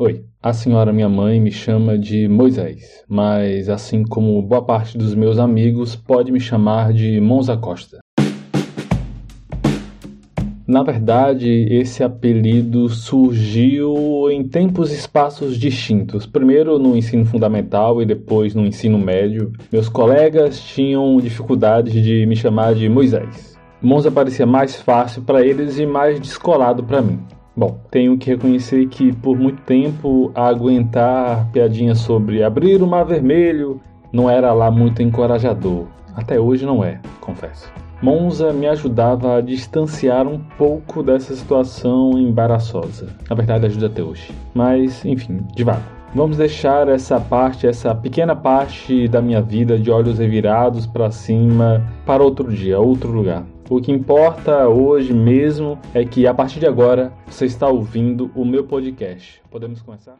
Oi, a senhora minha mãe me chama de Moisés, mas assim como boa parte dos meus amigos, pode me chamar de Monza Costa. Na verdade, esse apelido surgiu em tempos e espaços distintos. Primeiro no ensino fundamental e depois no ensino médio. Meus colegas tinham dificuldade de me chamar de Moisés. Monza parecia mais fácil para eles e mais descolado para mim. Bom, tenho que reconhecer que por muito tempo aguentar piadinhas sobre abrir o mar vermelho não era lá muito encorajador. Até hoje não é, confesso. Monza me ajudava a distanciar um pouco dessa situação embaraçosa. Na verdade, ajuda até hoje. Mas, enfim, devagar. Vamos deixar essa parte, essa pequena parte da minha vida de olhos revirados para cima para outro dia, outro lugar. O que importa hoje mesmo é que a partir de agora você está ouvindo o meu podcast. Podemos começar?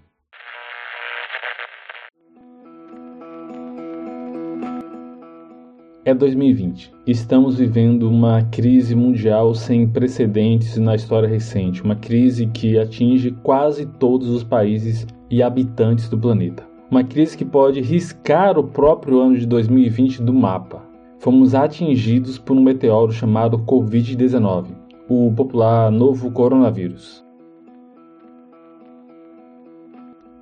É 2020. Estamos vivendo uma crise mundial sem precedentes na história recente, uma crise que atinge quase todos os países e habitantes do planeta. Uma crise que pode riscar o próprio ano de 2020 do mapa fomos atingidos por um meteoro chamado Covid-19, o popular novo coronavírus.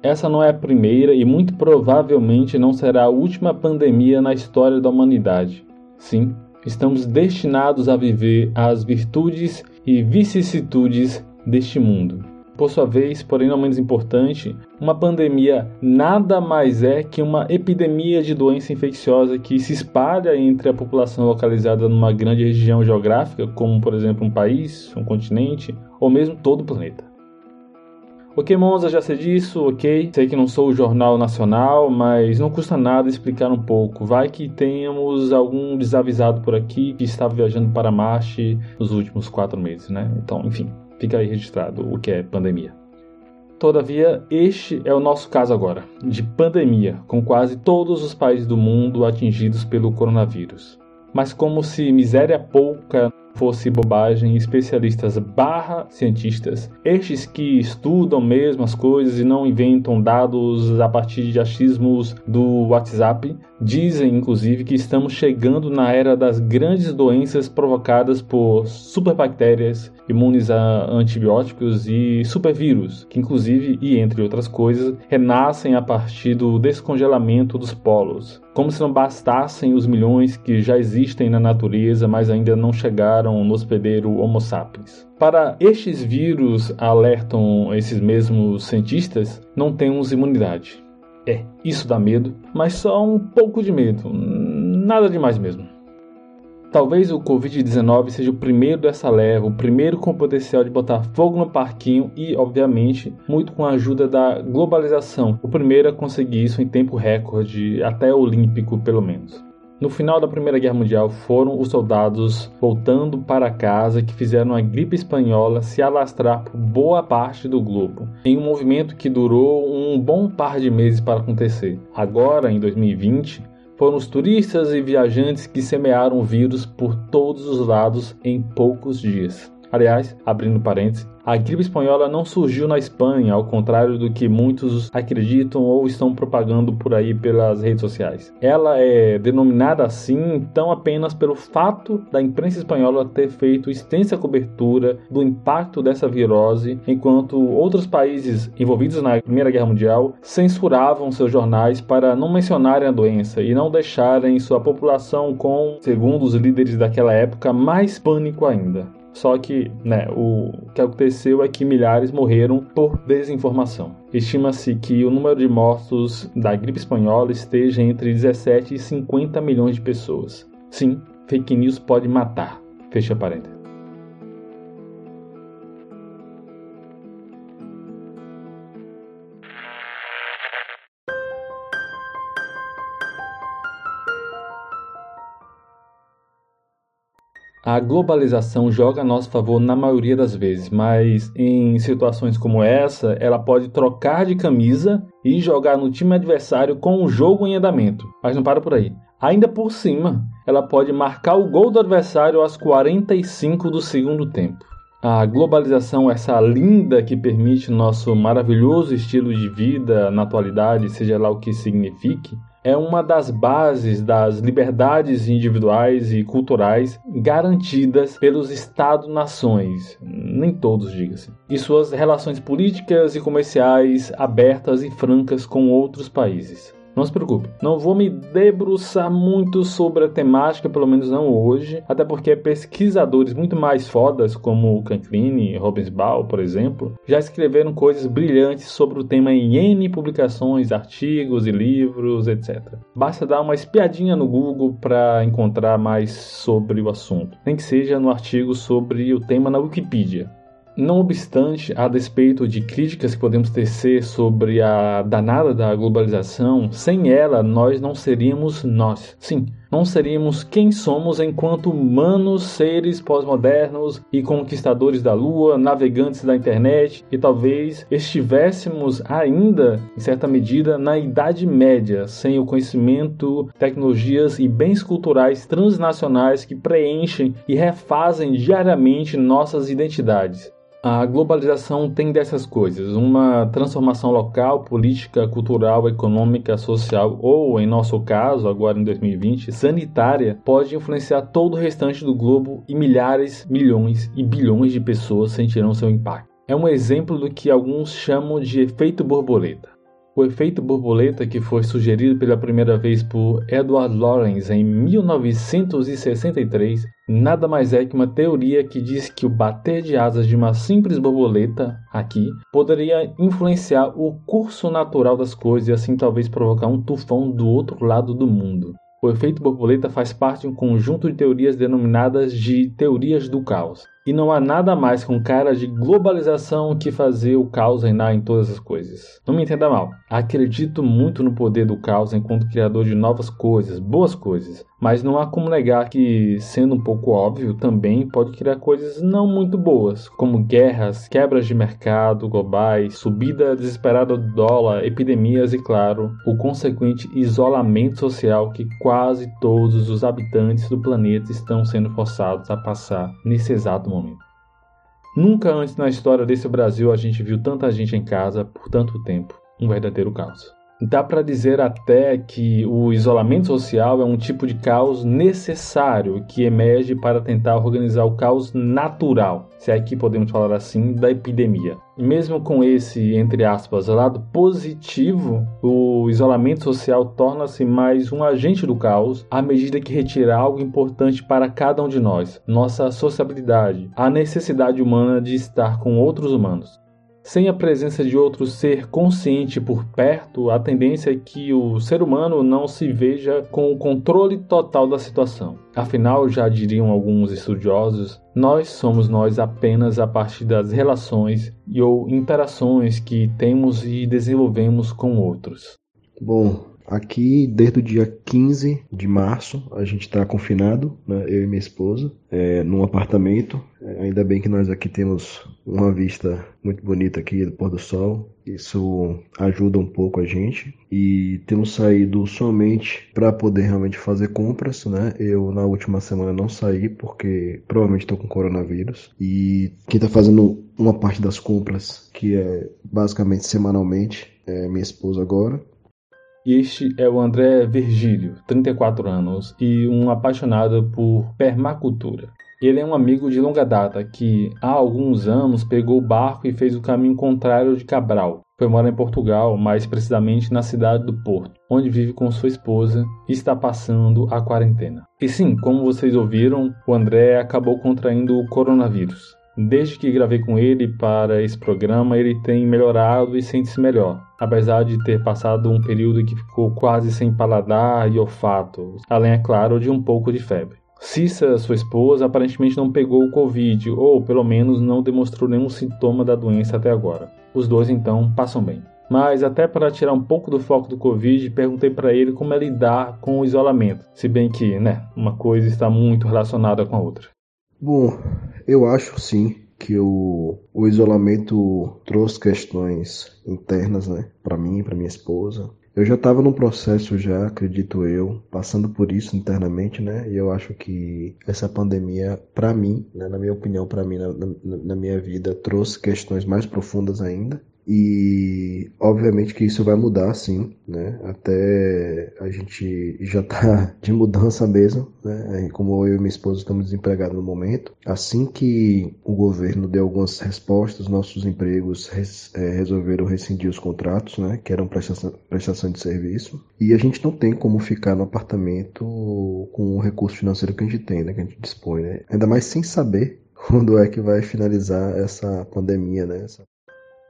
Essa não é a primeira e muito provavelmente não será a última pandemia na história da humanidade. Sim, estamos destinados a viver as virtudes e vicissitudes deste mundo. Por sua vez, porém não menos importante, uma pandemia nada mais é que uma epidemia de doença infecciosa que se espalha entre a população localizada numa grande região geográfica, como por exemplo um país, um continente ou mesmo todo o planeta. Ok, Monza, já sei disso, ok. Sei que não sou o Jornal Nacional, mas não custa nada explicar um pouco. Vai que tenhamos algum desavisado por aqui que estava viajando para Marte nos últimos quatro meses, né? Então, enfim. Fica aí registrado o que é pandemia. Todavia, este é o nosso caso agora, de pandemia, com quase todos os países do mundo atingidos pelo coronavírus. Mas como se miséria pouca fosse bobagem, especialistas barra cientistas, estes que estudam mesmo as coisas e não inventam dados a partir de achismos do WhatsApp, dizem inclusive que estamos chegando na era das grandes doenças provocadas por superbactérias imunes a antibióticos e supervírus, que inclusive e entre outras coisas, renascem a partir do descongelamento dos polos. Como se não bastassem os milhões que já existem na natureza, mas ainda não chegaram no hospedeiro Homo sapiens. Para estes vírus, alertam esses mesmos cientistas, não temos imunidade. É, isso dá medo, mas só um pouco de medo, nada demais mesmo. Talvez o Covid-19 seja o primeiro dessa leva, o primeiro com o potencial de botar fogo no parquinho e, obviamente, muito com a ajuda da globalização. O primeiro a conseguir isso em tempo recorde, até olímpico pelo menos. No final da Primeira Guerra Mundial, foram os soldados voltando para casa que fizeram a gripe espanhola se alastrar por boa parte do globo, em um movimento que durou um bom par de meses para acontecer. Agora, em 2020, foram os turistas e viajantes que semearam o vírus por todos os lados em poucos dias. Aliás, abrindo parênteses, a gripe espanhola não surgiu na Espanha, ao contrário do que muitos acreditam ou estão propagando por aí pelas redes sociais. Ela é denominada assim, então, apenas pelo fato da imprensa espanhola ter feito extensa cobertura do impacto dessa virose, enquanto outros países envolvidos na Primeira Guerra Mundial censuravam seus jornais para não mencionarem a doença e não deixarem sua população com, segundo os líderes daquela época, mais pânico ainda. Só que né, o que aconteceu é que milhares morreram por desinformação. Estima-se que o número de mortos da gripe espanhola esteja entre 17 e 50 milhões de pessoas. Sim, fake news pode matar. Fecha parênteses. A globalização joga a nosso favor na maioria das vezes, mas em situações como essa, ela pode trocar de camisa e jogar no time adversário com o jogo em andamento. Mas não para por aí. Ainda por cima, ela pode marcar o gol do adversário aos 45 do segundo tempo. A globalização, essa linda que permite nosso maravilhoso estilo de vida na atualidade, seja lá o que signifique, é uma das bases das liberdades individuais e culturais garantidas pelos Estados-nações, nem todos, diga-se, e suas relações políticas e comerciais abertas e francas com outros países. Não se preocupe, não vou me debruçar muito sobre a temática, pelo menos não hoje, até porque pesquisadores muito mais fodas, como Cancrini e Robensbau, por exemplo, já escreveram coisas brilhantes sobre o tema em N publicações, artigos e livros, etc. Basta dar uma espiadinha no Google para encontrar mais sobre o assunto, nem que seja no artigo sobre o tema na Wikipedia. Não obstante, a despeito de críticas que podemos tecer sobre a danada da globalização, sem ela nós não seríamos nós. Sim, não seríamos quem somos enquanto humanos, seres pós-modernos e conquistadores da lua, navegantes da internet e talvez estivéssemos ainda, em certa medida, na Idade Média, sem o conhecimento, tecnologias e bens culturais transnacionais que preenchem e refazem diariamente nossas identidades. A globalização tem dessas coisas, uma transformação local, política, cultural, econômica, social ou, em nosso caso, agora em 2020, sanitária, pode influenciar todo o restante do globo e milhares, milhões e bilhões de pessoas sentirão seu impacto. É um exemplo do que alguns chamam de efeito borboleta. O efeito borboleta, que foi sugerido pela primeira vez por Edward Lorenz em 1963, nada mais é que uma teoria que diz que o bater de asas de uma simples borboleta, aqui, poderia influenciar o curso natural das coisas e assim talvez provocar um tufão do outro lado do mundo. O efeito borboleta faz parte de um conjunto de teorias denominadas de teorias do caos. E não há nada mais com cara de globalização que fazer o caos reinar em todas as coisas. Não me entenda mal. Acredito muito no poder do caos enquanto criador de novas coisas, boas coisas. Mas não há como negar que, sendo um pouco óbvio, também pode criar coisas não muito boas, como guerras, quebras de mercado globais, subida desesperada do dólar, epidemias e, claro, o consequente isolamento social que quase todos os habitantes do planeta estão sendo forçados a passar nesse exato momento momento. Nunca antes na história desse Brasil a gente viu tanta gente em casa por tanto tempo. Um verdadeiro caos. Dá para dizer até que o isolamento social é um tipo de caos necessário que emerge para tentar organizar o caos natural, se é que podemos falar assim, da epidemia. Mesmo com esse, entre aspas, lado positivo, o isolamento social torna-se mais um agente do caos à medida que retira algo importante para cada um de nós, nossa sociabilidade, a necessidade humana de estar com outros humanos. Sem a presença de outro ser consciente por perto, a tendência é que o ser humano não se veja com o controle total da situação. Afinal, já diriam alguns estudiosos, nós somos nós apenas a partir das relações e ou interações que temos e desenvolvemos com outros. Bom, Aqui, desde o dia 15 de março, a gente está confinado, né, eu e minha esposa, é, num apartamento. É, ainda bem que nós aqui temos uma vista muito bonita aqui do pôr do sol. Isso ajuda um pouco a gente. E temos saído somente para poder realmente fazer compras, né? Eu na última semana não saí porque provavelmente estou com coronavírus. E quem está fazendo uma parte das compras, que é basicamente semanalmente, é minha esposa agora. Este é o André Virgílio, 34 anos e um apaixonado por permacultura. Ele é um amigo de longa data que, há alguns anos, pegou o barco e fez o caminho contrário de Cabral. Foi morar em Portugal, mais precisamente na cidade do Porto, onde vive com sua esposa e está passando a quarentena. E sim, como vocês ouviram, o André acabou contraindo o coronavírus. Desde que gravei com ele para esse programa, ele tem melhorado e sente-se melhor, apesar de ter passado um período que ficou quase sem paladar e olfato, além, é claro, de um pouco de febre. Cissa, sua esposa, aparentemente não pegou o Covid, ou pelo menos não demonstrou nenhum sintoma da doença até agora. Os dois então passam bem. Mas até para tirar um pouco do foco do Covid, perguntei para ele como é lidar com o isolamento, se bem que, né, uma coisa está muito relacionada com a outra. Bom, eu acho sim que o, o isolamento trouxe questões internas, né, para mim, para minha esposa. Eu já estava num processo já, acredito eu, passando por isso internamente, né? E eu acho que essa pandemia, para mim, né, na minha opinião, para mim, na, na, na minha vida, trouxe questões mais profundas ainda. E obviamente que isso vai mudar, sim, né? Até a gente já tá de mudança mesmo, né? Como eu e minha esposa estamos desempregados no momento. Assim que o governo deu algumas respostas, nossos empregos res, é, resolveram rescindir os contratos, né? Que eram prestação, prestação de serviço. E a gente não tem como ficar no apartamento com o recurso financeiro que a gente tem, né? Que a gente dispõe, né? Ainda mais sem saber quando é que vai finalizar essa pandemia, né? Essa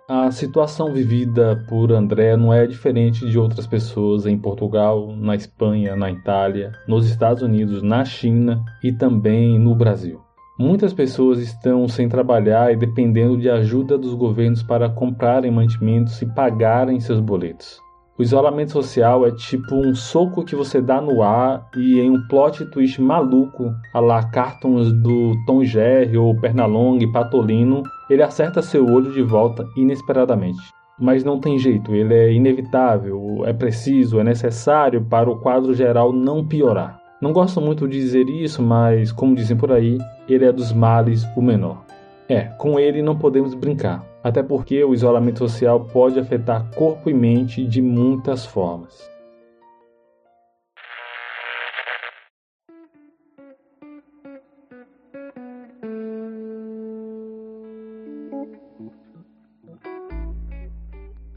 a situação vivida por André não é diferente de outras pessoas em Portugal, na Espanha, na Itália, nos Estados Unidos, na China e também no Brasil. Muitas pessoas estão sem trabalhar e dependendo de ajuda dos governos para comprarem mantimentos e pagarem seus boletos. O isolamento social é tipo um soco que você dá no ar e em um plot twist maluco, a lá cartons do Tom Jerry ou Pernalonga e Patolino, ele acerta seu olho de volta inesperadamente. Mas não tem jeito, ele é inevitável, é preciso, é necessário para o quadro geral não piorar. Não gosto muito de dizer isso, mas, como dizem por aí, ele é dos males o menor. É, com ele não podemos brincar até porque o isolamento social pode afetar corpo e mente de muitas formas.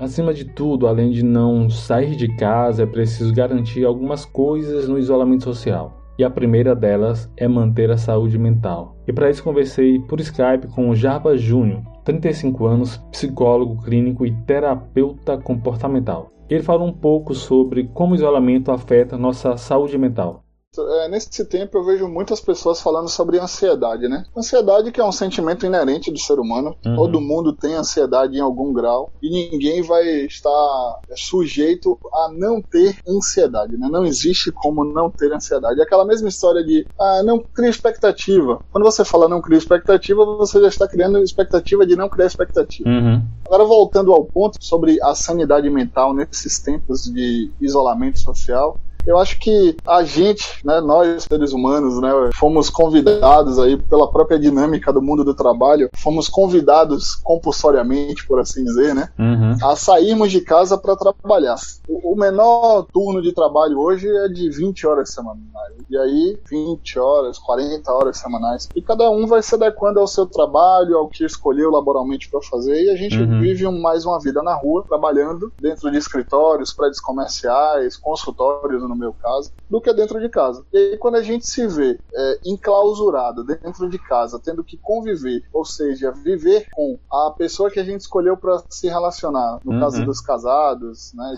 Acima de tudo, além de não sair de casa, é preciso garantir algumas coisas no isolamento social e a primeira delas é manter a saúde mental. E para isso conversei por Skype com o Jarba Júnior, 35 anos, psicólogo clínico e terapeuta comportamental. Ele fala um pouco sobre como o isolamento afeta nossa saúde mental. É, nesse tempo eu vejo muitas pessoas falando sobre ansiedade, né? Ansiedade que é um sentimento inerente do ser humano. Uhum. Todo mundo tem ansiedade em algum grau e ninguém vai estar sujeito a não ter ansiedade, né? Não existe como não ter ansiedade. É aquela mesma história de ah, não cria expectativa. Quando você fala não cria expectativa, você já está criando expectativa de não criar expectativa. Uhum. Agora voltando ao ponto sobre a sanidade mental nesses tempos de isolamento social, eu acho que a gente, né, nós seres humanos, né, fomos convidados aí pela própria dinâmica do mundo do trabalho, fomos convidados compulsoriamente, por assim dizer, né, uhum. a sairmos de casa para trabalhar. O, menor turno de trabalho hoje é de 20 horas semanais. E aí, 20 horas, 40 horas semanais. E cada um vai se adequando ao seu trabalho, ao que escolheu laboralmente para fazer. E a gente uhum. vive mais uma vida na rua, trabalhando dentro de escritórios, prédios comerciais, consultórios no meu caso, do que dentro de casa. E aí, quando a gente se vê é, enclausurado dentro de casa, tendo que conviver, ou seja, viver com a pessoa que a gente escolheu para se relacionar, no uhum. caso dos casados, né?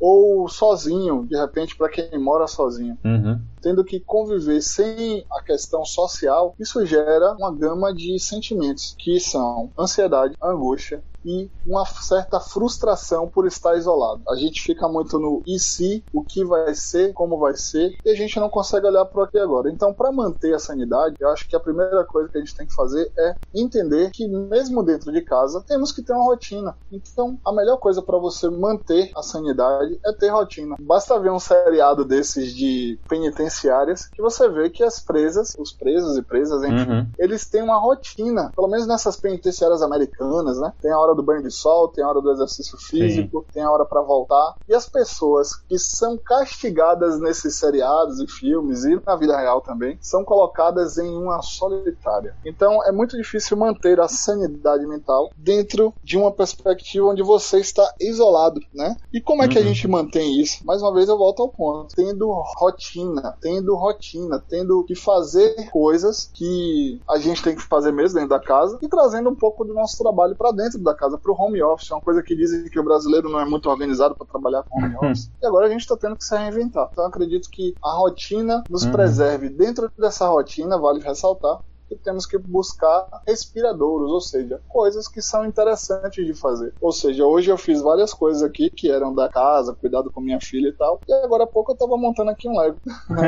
Ou sozinho, de repente, para quem mora sozinho. Uhum tendo que conviver sem a questão social, isso gera uma gama de sentimentos que são ansiedade, angústia, e uma certa frustração por estar isolado. A gente fica muito no e se, o que vai ser, como vai ser, e a gente não consegue olhar para aqui agora. Então, para manter a sanidade, eu acho que a primeira coisa que a gente tem que fazer é entender que mesmo dentro de casa, temos que ter uma rotina. Então, a melhor coisa para você manter a sanidade é ter rotina. Basta ver um seriado desses de penitenciárias que você vê que as presas, os presos e presas, enfim, uhum. eles têm uma rotina. Pelo menos nessas penitenciárias americanas, né? Tem a hora do banho de sol, tem a hora do exercício físico, Sim. tem a hora para voltar. E as pessoas que são castigadas nesses seriados e filmes e na vida real também são colocadas em uma solitária. Então é muito difícil manter a sanidade mental dentro de uma perspectiva onde você está isolado, né? E como é que a uhum. gente mantém isso? Mais uma vez eu volto ao ponto, tendo rotina, tendo rotina, tendo que fazer coisas que a gente tem que fazer mesmo dentro da casa e trazendo um pouco do nosso trabalho para dentro da casa casa para o home office. É uma coisa que dizem que o brasileiro não é muito organizado para trabalhar com home office. e agora a gente está tendo que se reinventar. Então eu acredito que a rotina nos uhum. preserve. Dentro dessa rotina, vale ressaltar, que temos que buscar respiradouros, ou seja, coisas que são interessantes de fazer. Ou seja, hoje eu fiz várias coisas aqui que eram da casa, cuidado com minha filha e tal, e agora há pouco eu tava montando aqui um Lego.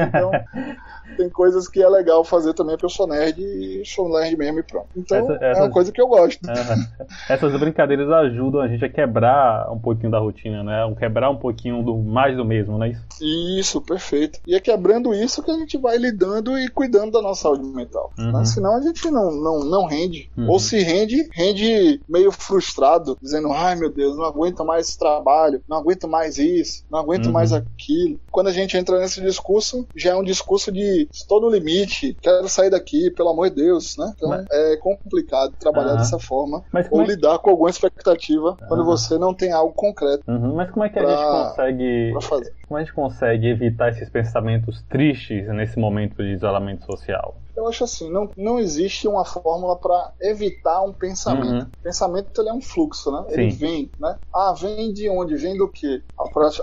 então, tem coisas que é legal fazer também, porque eu sou nerd e sou nerd mesmo e pronto. Então, essa, é uma coisa que eu gosto. essas brincadeiras ajudam a gente a quebrar um pouquinho da rotina, né? Quebrar um pouquinho do mais do mesmo, não é isso? Isso, perfeito. E é quebrando isso que a gente vai lidando e cuidando da nossa saúde mental. Né? Uhum. Né? Senão a gente não, não, não rende. Uhum. Ou se rende, rende meio frustrado, dizendo, ai meu Deus, não aguento mais esse trabalho, não aguento mais isso, não aguento uhum. mais aquilo. Quando a gente entra nesse discurso, já é um discurso de estou no limite, quero sair daqui, pelo amor de Deus, né? Então Mas... é complicado trabalhar dessa forma. ou é... lidar com alguma expectativa quando você não tem algo concreto. Uhum. Mas como é que a gente consegue. Como a gente consegue evitar esses pensamentos tristes nesse momento de isolamento social? Eu acho assim, não, não existe uma fórmula para evitar um pensamento. Uhum. Pensamento ele é um fluxo, né? Sim. Ele vem, né? Ah, vem de onde? Vem do quê?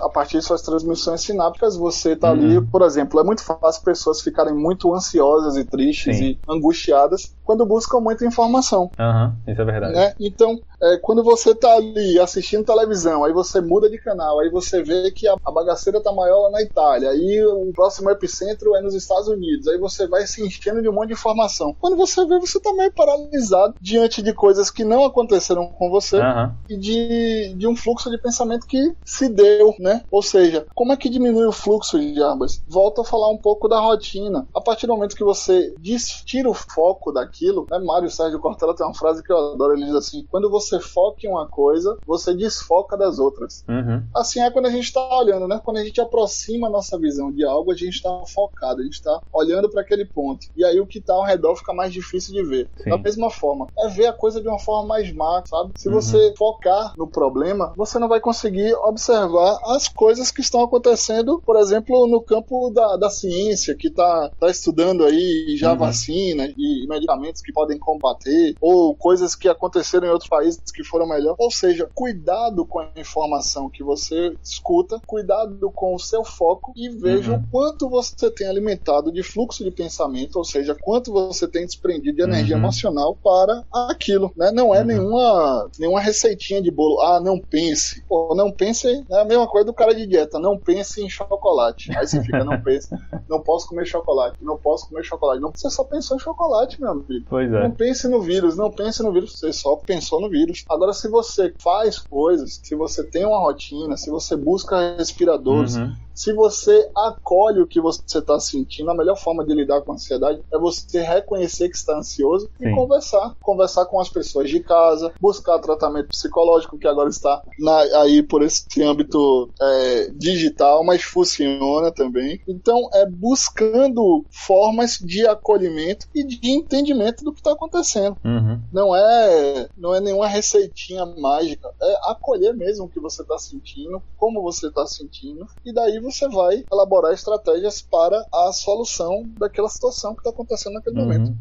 A partir de suas transmissões sinápticas, você tá uhum. ali, por exemplo, é muito fácil pessoas ficarem muito ansiosas e tristes Sim. e angustiadas quando buscam muita informação. Uhum. Isso é verdade. Né? Então, é, quando você tá ali assistindo televisão, aí você muda de canal, aí você vê que a, a bagaceira tá maior lá na Itália, aí o próximo epicentro é nos Estados Unidos, aí você vai se enchendo de um monte de informação. Quando você vê, você tá meio paralisado diante de coisas que não aconteceram com você uhum. e de, de um fluxo de pensamento que se deu, né? Ou seja, como é que diminui o fluxo de arbas? Volto a falar um pouco da rotina. A partir do momento que você tira o foco daquilo, né? Mário Sérgio Cortella tem uma frase que eu adoro, ele diz assim, quando você foca em uma coisa, você desfoca das outras. Uhum. Assim é quando a gente está olhando, né? Quando a gente aproxima a nossa visão de algo, a gente está focado, a gente está olhando para aquele ponto. E aí o que está ao redor fica mais difícil de ver. Sim. Da mesma forma, é ver a coisa de uma forma mais macro, sabe? Se uhum. você focar no problema, você não vai conseguir observar as coisas que estão acontecendo, por exemplo, no campo da, da ciência, que está tá estudando aí já uhum. vacina e medicamentos que podem combater, ou coisas que aconteceram em outros países que foram melhor. Ou seja, cuidado com a informação que você escuta, cuidado com o seu foco e veja uhum. o quanto você tem alimentado de fluxo de pensamento, ou seja, quanto você tem desprendido de energia uhum. emocional para aquilo, né? Não é uhum. nenhuma, nenhuma receitinha de bolo. Ah, não pense. Pô, não pense, é a mesma coisa do cara de dieta, não pense em chocolate. Aí você fica, não pense, não posso comer chocolate, não posso comer chocolate. Não, você só pensou em chocolate, meu amigo. Pois é. Não pense no vírus, não pense no vírus, você só pensou no vírus. Agora, se você faz coisas, se você tem uma rotina, se você busca respiradores, uhum. Se você acolhe o que você está sentindo, a melhor forma de lidar com a ansiedade é você reconhecer que está ansioso Sim. e conversar. Conversar com as pessoas de casa, buscar tratamento psicológico, que agora está na, aí por esse âmbito é, digital, mas funciona também. Então, é buscando formas de acolhimento e de entendimento do que está acontecendo. Uhum. Não é não é nenhuma receitinha mágica, é acolher mesmo o que você está sentindo, como você está sentindo, e daí você vai elaborar estratégias para a solução daquela situação que está acontecendo naquele uhum. momento.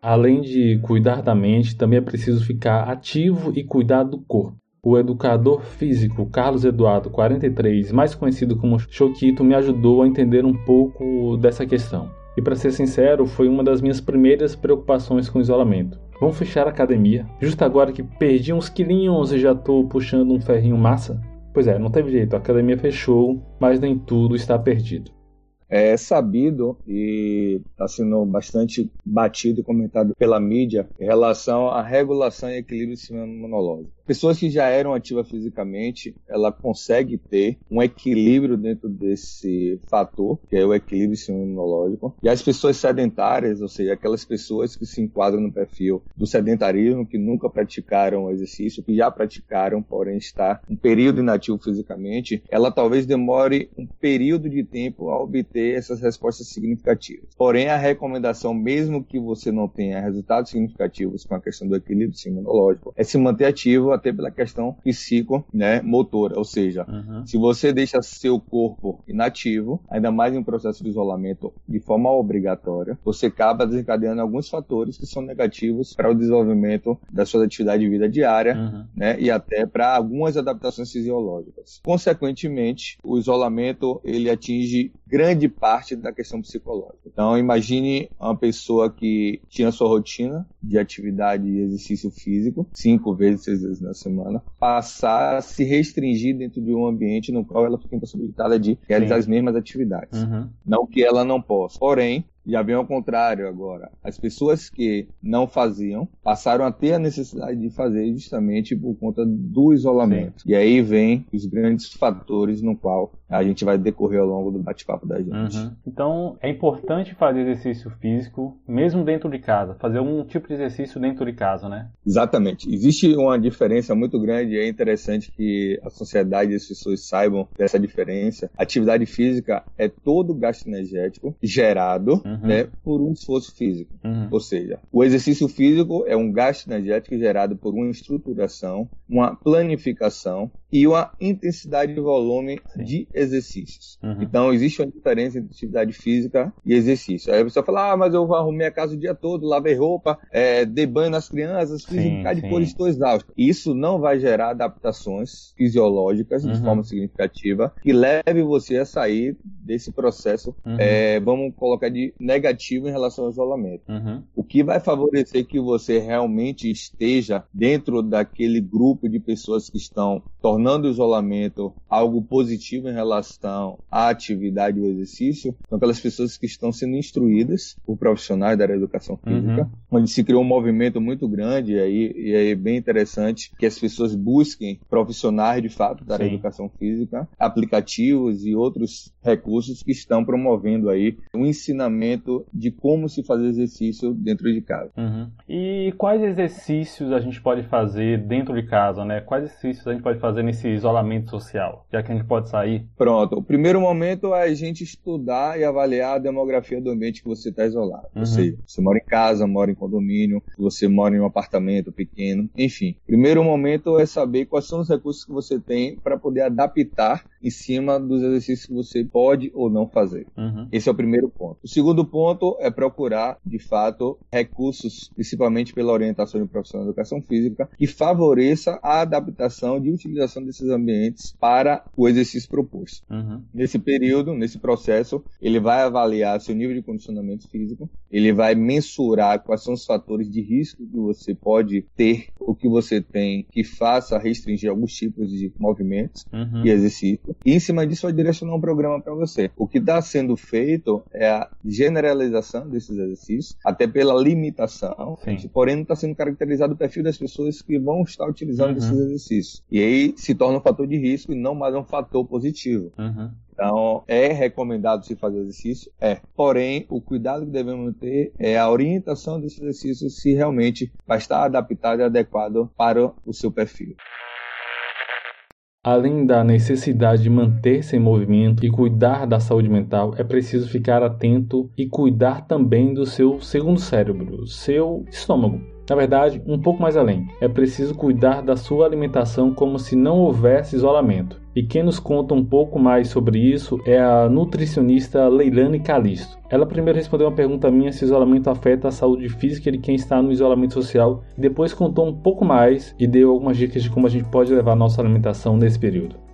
Além de cuidar da mente, também é preciso ficar ativo e cuidar do corpo. O educador físico Carlos Eduardo 43, mais conhecido como Choquito, me ajudou a entender um pouco dessa questão. E para ser sincero, foi uma das minhas primeiras preocupações com o isolamento. Vamos fechar a academia, justo agora que perdi uns quilinhos e já tô puxando um ferrinho massa? Pois é, não teve jeito, a academia fechou, mas nem tudo está perdido. É sabido e está sendo bastante batido e comentado pela mídia em relação à regulação e equilíbrio imunológico. Pessoas que já eram ativas fisicamente, ela consegue ter um equilíbrio dentro desse fator, que é o equilíbrio imunológico. E as pessoas sedentárias, ou seja, aquelas pessoas que se enquadram no perfil do sedentarismo, que nunca praticaram exercício, que já praticaram, porém está um período inativo fisicamente, ela talvez demore um período de tempo a obter essas respostas significativas. Porém, a recomendação, mesmo que você não tenha resultados significativos com a questão do equilíbrio imunológico, é se manter ativo até pela questão psico, né, motora, ou seja, uhum. se você deixa seu corpo inativo, ainda mais em um processo de isolamento de forma obrigatória, você acaba desencadeando alguns fatores que são negativos para o desenvolvimento da sua atividade de vida diária, uhum. né, e até para algumas adaptações fisiológicas. Consequentemente, o isolamento ele atinge grande parte da questão psicológica. Então, imagine uma pessoa que tinha sua rotina de atividade e exercício físico, cinco vezes, seis vezes na semana, passar a se restringir dentro de um ambiente no qual ela fica impossibilitada de realizar Sim. as mesmas atividades. Uhum. Não que ela não possa. Porém, já vem ao contrário agora. As pessoas que não faziam passaram a ter a necessidade de fazer justamente por conta do isolamento. Sim. E aí vem os grandes fatores no qual a gente vai decorrer ao longo do bate-papo da gente. Uhum. Então, é importante fazer exercício físico, mesmo dentro de casa, fazer um tipo de exercício dentro de casa, né? Exatamente. Existe uma diferença muito grande e é interessante que a sociedade e as pessoas saibam dessa diferença. Atividade física é todo gasto energético gerado uhum. né, por um esforço físico. Uhum. Ou seja, o exercício físico é um gasto energético gerado por uma estruturação, uma planificação e uma intensidade de volume Sim. de exercícios. Uhum. Então, existe uma diferença entre atividade física e exercício. Aí a pessoa fala, ah, mas eu arrumei a casa o dia todo, lavei roupa, é, dei banho nas crianças, fiz um bocado de coisa, estou exausto. Isso não vai gerar adaptações fisiológicas uhum. de forma significativa que leve você a sair desse processo, uhum. é, vamos colocar de negativo em relação ao isolamento. Uhum. O que vai favorecer que você realmente esteja dentro daquele grupo de pessoas que estão tornando o isolamento algo positivo em relação à atividade ou exercício são aquelas pessoas que estão sendo instruídas por profissionais da área da educação física, uhum. onde se criou um movimento muito grande e aí, e aí é bem interessante que as pessoas busquem profissionais de fato da área da educação física, aplicativos e outros recursos que estão promovendo aí o um ensinamento de como se fazer exercício dentro de casa. Uhum. E quais exercícios a gente pode fazer dentro de casa, né? Quais exercícios a gente pode fazer nesse isolamento social, já que a gente pode sair? Pronto. O primeiro momento é a gente estudar e avaliar a demografia do ambiente que você está isolado. Uhum. Seja, você mora em casa, mora em condomínio, você mora em um apartamento pequeno, enfim. Primeiro momento é saber quais são os recursos que você tem para poder adaptar em cima dos exercícios que você pode ou não fazer. Uhum. Esse é o primeiro ponto. O segundo ponto é procurar, de fato, recursos, principalmente pela orientação de profissional de educação física, que favoreça a adaptação de utilização desses ambientes para o exercício proposto. Uhum. Nesse período, nesse processo, ele vai avaliar seu nível de condicionamento físico, ele vai mensurar quais são os fatores de risco que você pode ter, o que você tem que faça restringir alguns tipos de movimentos uhum. e exercícios. E em cima disso vai direcionar um programa para você. O que está sendo feito é a generalização desses exercícios, até pela limitação, Sim. porém não está sendo caracterizado o perfil das pessoas que vão estar utilizando uhum. esses exercícios. E aí se torna um fator de risco e não mais um fator positivo. Uhum. Então, é recomendado se fazer exercício? É. Porém, o cuidado que devemos ter é a orientação desse exercício se realmente vai estar adaptado e adequado para o seu perfil. Além da necessidade de manter-se em movimento e cuidar da saúde mental, é preciso ficar atento e cuidar também do seu segundo cérebro, seu estômago. Na verdade, um pouco mais além, é preciso cuidar da sua alimentação como se não houvesse isolamento. E quem nos conta um pouco mais sobre isso é a nutricionista Leilane Calisto. Ela primeiro respondeu uma pergunta minha se isolamento afeta a saúde física de quem está no isolamento social, e depois contou um pouco mais e deu algumas dicas de como a gente pode levar a nossa alimentação nesse período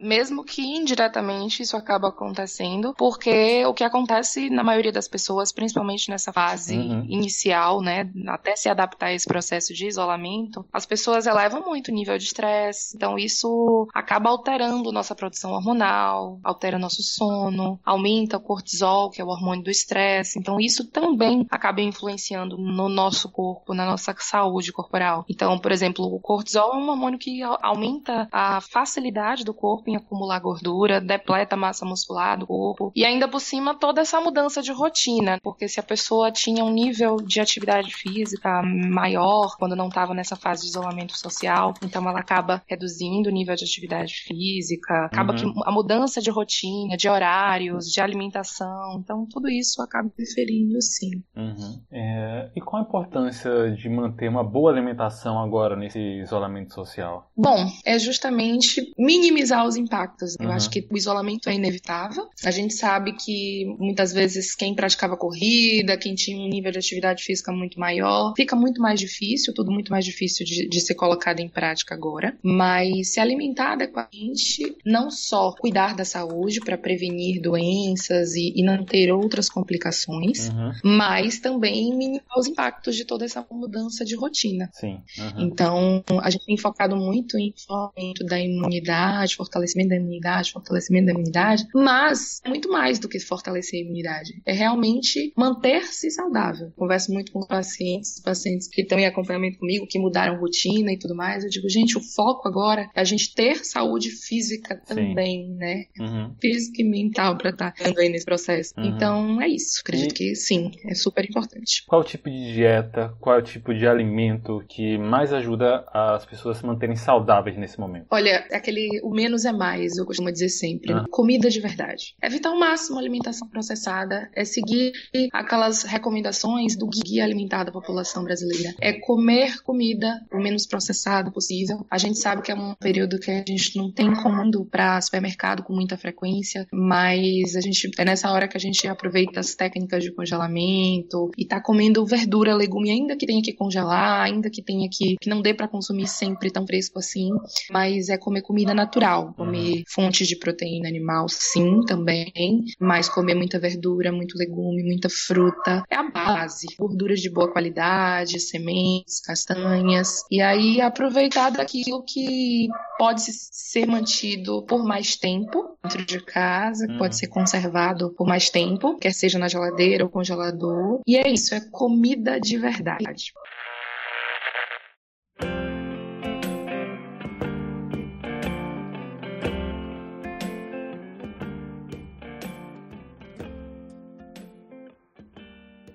mesmo que indiretamente isso acaba acontecendo, porque o que acontece na maioria das pessoas, principalmente nessa fase uhum. inicial, né, até se adaptar a esse processo de isolamento, as pessoas elevam muito o nível de estresse, então isso acaba alterando nossa produção hormonal, altera nosso sono, aumenta o cortisol, que é o hormônio do estresse, então isso também acaba influenciando no nosso corpo, na nossa saúde corporal. Então, por exemplo, o cortisol é um hormônio que aumenta a facilidade do corpo em acumular gordura, depleta a massa muscular do corpo. E ainda por cima, toda essa mudança de rotina, porque se a pessoa tinha um nível de atividade física maior quando não estava nessa fase de isolamento social, então ela acaba reduzindo o nível de atividade física, acaba uhum. que a mudança de rotina, de horários, de alimentação, então tudo isso acaba interferindo sim. Uhum. É, e qual a importância de manter uma boa alimentação agora nesse isolamento social? Bom, é justamente minimizar os impactos. Uhum. Eu acho que o isolamento é inevitável. A gente sabe que muitas vezes quem praticava corrida, quem tinha um nível de atividade física muito maior, fica muito mais difícil, tudo muito mais difícil de, de ser colocado em prática agora. Mas se alimentar adequadamente, não só cuidar da saúde para prevenir doenças e, e, não ter outras complicações, uhum. mas também minimizar os impactos de toda essa mudança de rotina. Sim. Uhum. Então, a gente tem focado muito em fortalecimento da imunidade, fortalecimento da imunidade, fortalecimento da imunidade, mas é muito mais do que fortalecer a imunidade. É realmente manter-se saudável. Converso muito com pacientes, pacientes que estão em acompanhamento comigo, que mudaram rotina e tudo mais. Eu digo, gente, o foco agora é a gente ter saúde física também, sim. né? Uhum. Física e mental para estar tá aí nesse processo. Uhum. Então, é isso. Acredito e... que sim, é super importante. Qual o tipo de dieta, qual é o tipo de alimento que mais ajuda as pessoas a se manterem saudáveis nesse momento? Olha, aquele o menos é mais, eu costumo dizer sempre. Ah. Comida de verdade. Evitar ao máximo a alimentação processada, é seguir aquelas recomendações do guia alimentar da população brasileira. É comer comida o menos processada possível. A gente sabe que é um período que a gente não tem comando para supermercado com muita frequência, mas a gente é nessa hora que a gente aproveita as técnicas de congelamento e tá comendo verdura, legume, ainda que tenha que congelar, ainda que tenha que que não dê para consumir sempre tão fresco assim, mas é comer comida natural, comer fontes de proteína animal, sim, também, mas comer muita verdura, muito legume, muita fruta, é a base. Gorduras de boa qualidade, sementes, castanhas, e aí aproveitar daquilo que pode ser mantido por mais tempo dentro de casa, uhum. pode ser conservado por mais tempo, quer seja na geladeira ou congelador. E é isso, é comida de verdade.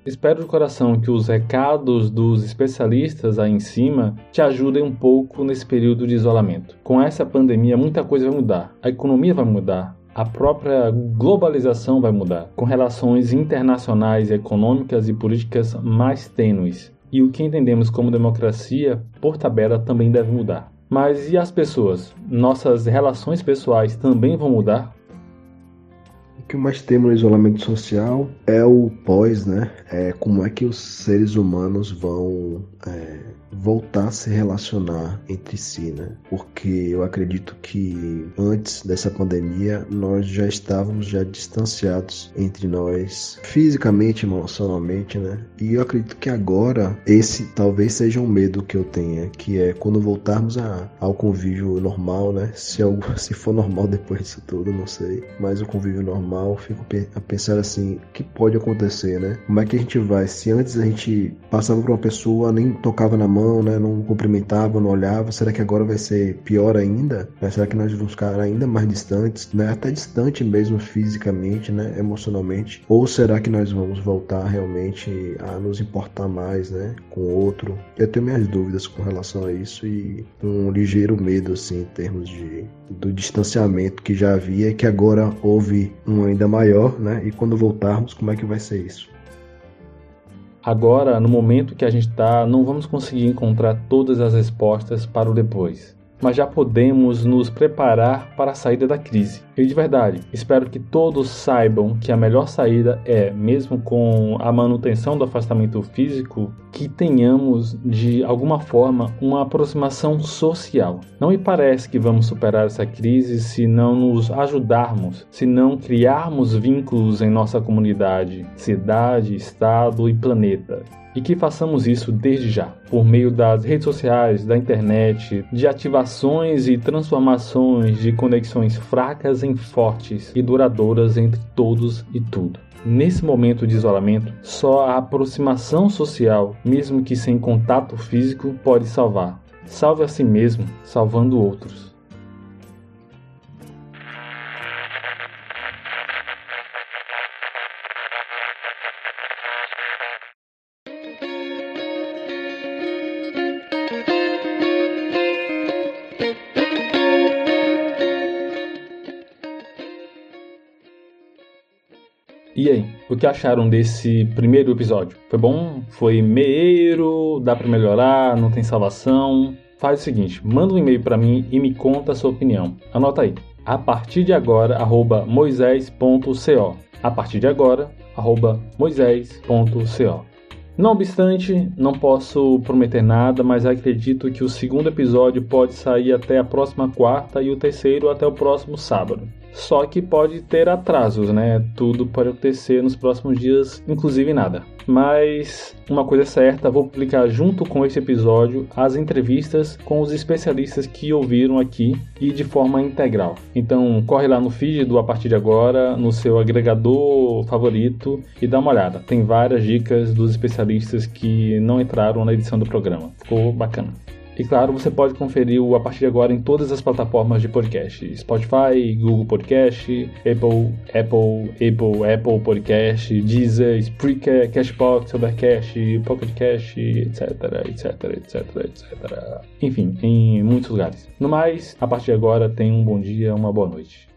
Espero de coração que os recados dos especialistas aí em cima te ajudem um pouco nesse período de isolamento. Com essa pandemia, muita coisa vai mudar. A economia vai mudar, a própria globalização vai mudar, com relações internacionais, econômicas e políticas mais tênues. E o que entendemos como democracia, por tabela, também deve mudar. Mas e as pessoas? Nossas relações pessoais também vão mudar? O que mais temos no isolamento social é o pós, né? É como é que os seres humanos vão é, voltar a se relacionar entre si, né? Porque eu acredito que antes dessa pandemia nós já estávamos já distanciados entre nós fisicamente, emocionalmente, né? E eu acredito que agora esse talvez seja um medo que eu tenha, que é quando voltarmos a, ao convívio normal, né? Se algo, se for normal depois disso tudo, não sei, mas o convívio normal, fico a pensar assim, o que pode acontecer, né? Como é que a gente vai? Se antes a gente passava por uma pessoa nem tocava na né? Não cumprimentava, não olhava. Será que agora vai ser pior ainda? Né? Será que nós vamos ficar ainda mais distantes, né? Até distante mesmo fisicamente, né? Emocionalmente? Ou será que nós vamos voltar realmente a nos importar mais, né? Com o outro? Eu tenho minhas dúvidas com relação a isso e um ligeiro medo, assim, em termos de do distanciamento que já havia, que agora houve um ainda maior, né? E quando voltarmos, como é que vai ser isso? Agora, no momento que a gente está, não vamos conseguir encontrar todas as respostas para o depois mas já podemos nos preparar para a saída da crise. E de verdade, espero que todos saibam que a melhor saída é, mesmo com a manutenção do afastamento físico, que tenhamos de alguma forma uma aproximação social. Não me parece que vamos superar essa crise se não nos ajudarmos, se não criarmos vínculos em nossa comunidade, cidade, estado e planeta e que façamos isso desde já, por meio das redes sociais, da internet, de ativações e transformações de conexões fracas em fortes e duradouras entre todos e tudo. Nesse momento de isolamento, só a aproximação social, mesmo que sem contato físico, pode salvar. Salve a si mesmo, salvando outros. E aí, o que acharam desse primeiro episódio? Foi bom? Foi meio? Dá para melhorar? Não tem salvação? Faz o seguinte, manda um e-mail para mim e me conta a sua opinião. Anota aí a partir de agora, arroba moisés.co. A partir de agora, arroba moisés.co. Não obstante, não posso prometer nada, mas acredito que o segundo episódio pode sair até a próxima quarta e o terceiro até o próximo sábado. Só que pode ter atrasos, né? Tudo pode acontecer nos próximos dias, inclusive nada. Mas uma coisa é certa, vou publicar junto com esse episódio as entrevistas com os especialistas que ouviram aqui e de forma integral. Então corre lá no feed do A Partir de Agora, no seu agregador favorito e dá uma olhada. Tem várias dicas dos especialistas que não entraram na edição do programa. Ficou bacana. E claro, você pode conferir o a partir de agora em todas as plataformas de podcast: Spotify, Google Podcast, Apple, Apple, Apple, Apple Podcast, Deezer, Spreaker, Cashbox, Overcast, Pocket etc, etc, etc, etc. Enfim, em muitos lugares. No mais, a partir de agora, tenha um bom dia, uma boa noite.